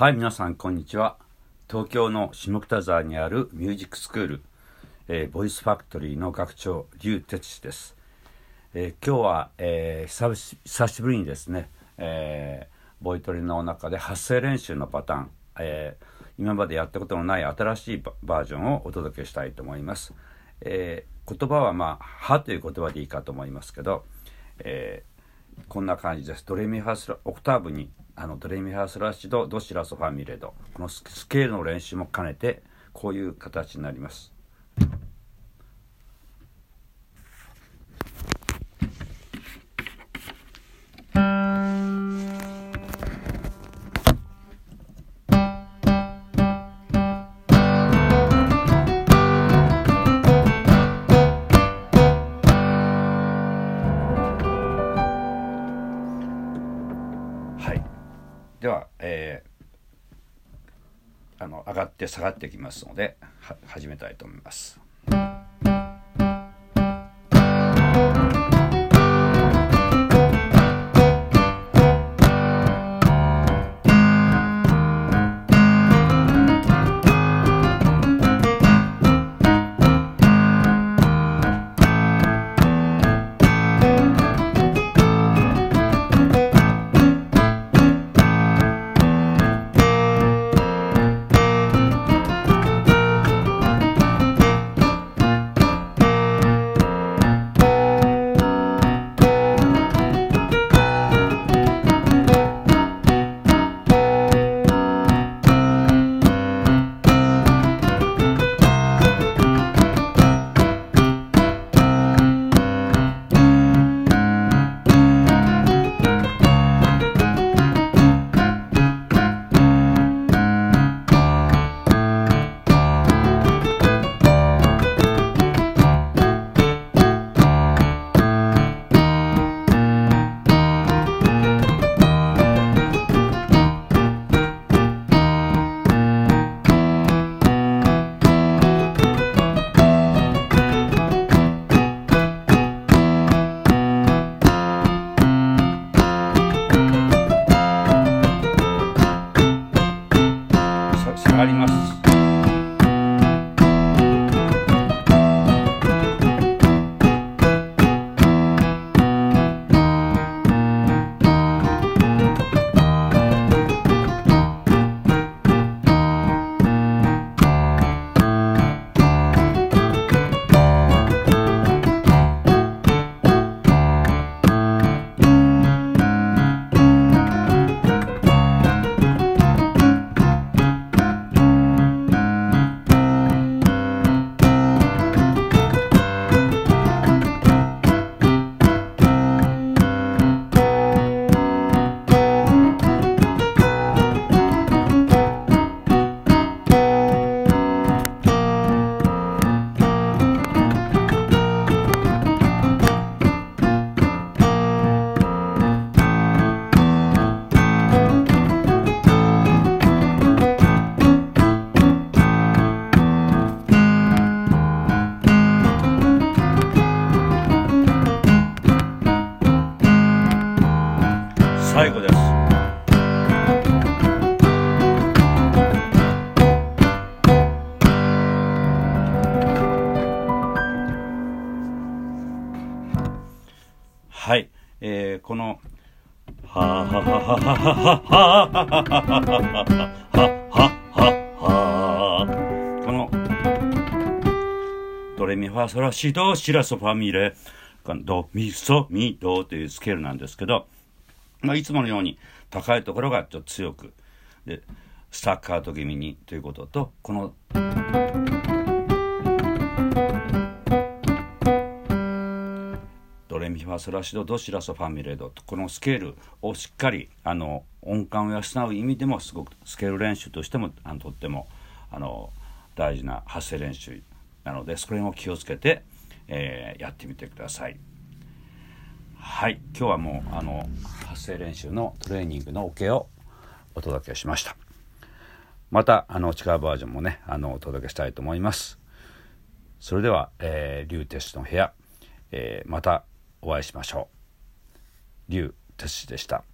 はい、皆さん、こんにちは。東京の下北沢にあるミュージックスクール、えーボイスファクトリーの学長、劉哲司です。えー今日は、えー久し久しぶりにですね、えーボイトレの中で発声練習のパターン、えー今までやったことのない新しいババージョンをお届けしたいと思います。えー言葉はまあ、はという言葉でいいかと思いますけど、えーこんな感じです。ドレミファスラオクターブにあのドレミファスラッシドドシラソファミレドこのスケールの練習も兼ねてこういう形になります。はい。では、えーあの上がって下がってきますので始めたいと思います。ありますし。はい、えーこのははははははははははこのドレミファソラシドシラソファミレドミソミドというスケールなんですけど、まあ、いつものように高いところがちょっと強くでスタッカート気味にということとこのミファソラシドドシラソファミレドとこのスケールをしっかりあの音感を養う意味でもすごくスケール練習としてもあのとってもあの大事な発声練習なのでそれも気をつけて、えーやってみてください。はい。今日はもうあの発声練習のトレーニングのオ、ケをお届けしました。またあの違うバージョンもねあのお届けしたいと思います。それでは、えー、リュウテスの部屋、えーまたお会いしましょう。リュウ哲司でした。